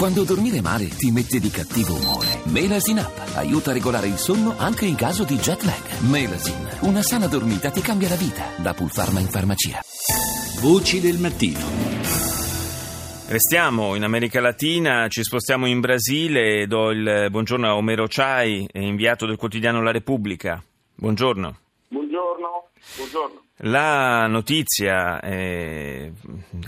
Quando dormire male ti mette di cattivo umore. Melasin Up aiuta a regolare il sonno anche in caso di jet lag. Melasin, una sana dormita ti cambia la vita. Da Pulpharma in farmacia. Voci del mattino. Restiamo in America Latina, ci spostiamo in Brasile e do il buongiorno a Omero Chai, inviato del quotidiano La Repubblica. Buongiorno. Buongiorno. Buongiorno. La notizia è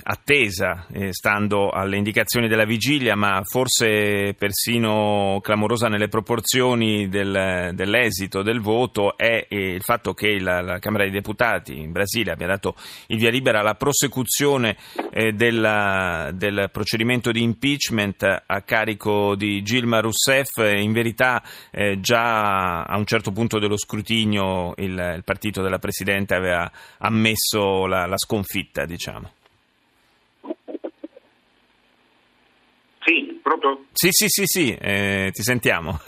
attesa, eh, stando alle indicazioni della vigilia, ma forse persino clamorosa nelle proporzioni del, dell'esito del voto, è eh, il fatto che la, la, Camera dei Deputati in Brasile abbia dato il via libera alla prosecuzione eh, della, del procedimento di impeachment a carico di Gilma Rousseff. In verità, eh, già a un certo punto dello scrutinio il, il partito della Presidente aveva ammesso la, la sconfitta, diciamo. Sì, proprio? Sì, sì, sì, sì, eh, ti sentiamo.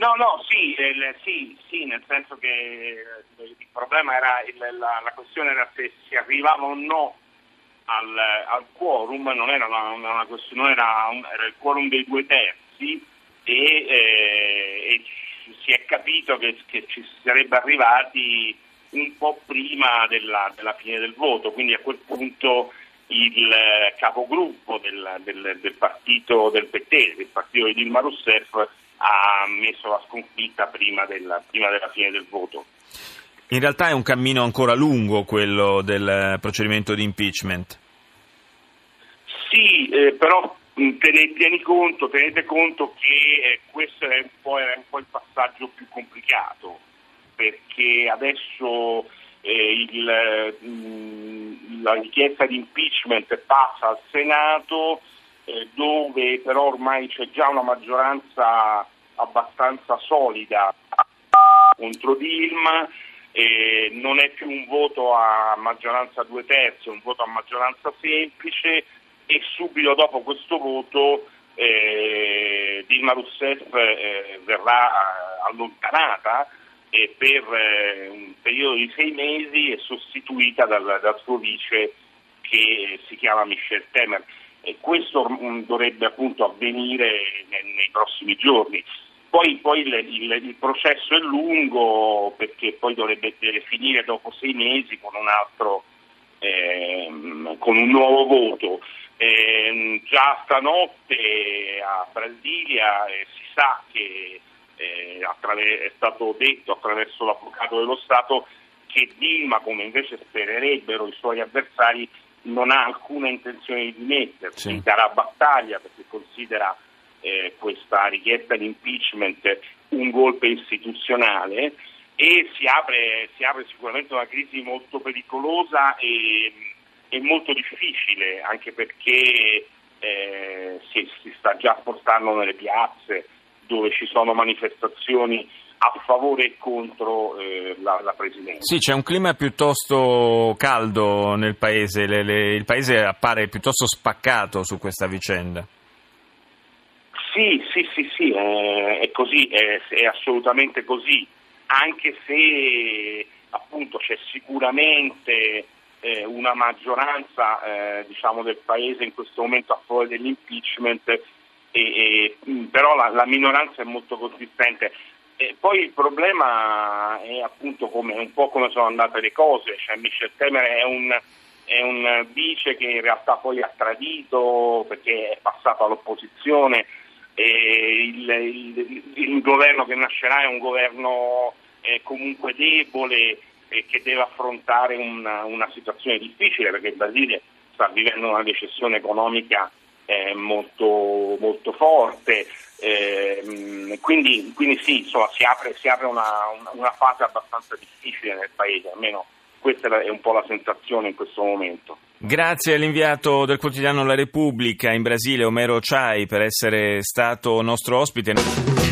No, no, sì, il, sì, sì, nel senso che eh, il problema era, il, la, la, questione era se si arrivava o no al, al quorum, non era una, una questione, non era, un, era, il quorum dei due terzi e, eh, e si è capito che, che ci sarebbe arrivati un po' prima della, della, fine del voto, quindi a quel punto il eh, capogruppo del, del, del partito del PT, del partito di Dilma Rousseff, ha messo la sconfitta prima della, prima della fine del voto. In realtà è un cammino ancora lungo quello del procedimento di impeachment. Sì, eh, però tenete, conto, tenete conto che eh, questo è un, è un po' il passaggio più complicato perché adesso eh, il, mh, mm, la richiesta di impeachment passa al Senato eh, dove però ormai c'è già una maggioranza abbastanza solida contro Dilma, eh, non è più un voto a maggioranza due terzi, è un voto a maggioranza semplice e subito dopo questo voto eh, Dilma Rousseff eh, verrà eh, allontanata e per eh, un periodo di sei mesi è sostituita dal, dal suo vice che si chiama Michel Temer. E questo dovrebbe appunto avvenire nei, nei prossimi giorni. Poi, poi il, il, il, processo è lungo perché poi dovrebbe finire dopo sei mesi con un altro, ehm, con un nuovo voto. Eh, già stanotte a Brasilia eh, si sa che eh, attraver- è stato detto attraverso l'avvocato dello Stato che Dilma, come invece spererebbero i suoi avversari, non ha alcuna intenzione di dimettersi, sì. darà battaglia perché considera eh, questa richiesta di impeachment un golpe istituzionale e si apre, si apre sicuramente una crisi molto pericolosa e, e molto difficile, anche perché eh, si, si sta già spostando nelle piazze, dove ci sono manifestazioni a favore e contro eh, la, la, Presidenza. Sì, c'è un clima piuttosto caldo nel Paese, le, le, il Paese appare piuttosto spaccato su questa vicenda. Sì, sì, sì, sì, è, è così, è, è, assolutamente così, anche se appunto c'è sicuramente eh, una maggioranza eh, diciamo, del Paese in questo momento a favore dell'impeachment e, e, mm, però la, la, minoranza è molto consistente. E poi il problema è appunto come, un po' come sono andate le cose, cioè Michel Temer è un, è un vice che in realtà poi ha tradito perché è passato all'opposizione il, il, il governo che nascerà è un governo eh, comunque debole e che deve affrontare una, una situazione difficile perché il Brasile sta vivendo una recessione economica eh, molto, molto, forte. Eh, quindi, quindi, sì, insomma, si apre, si apre una, una, fase abbastanza difficile nel paese, almeno questa è un po' la sensazione in questo momento. Grazie all'inviato del quotidiano La Repubblica in Brasile, Omero Chai, per essere stato nostro ospite.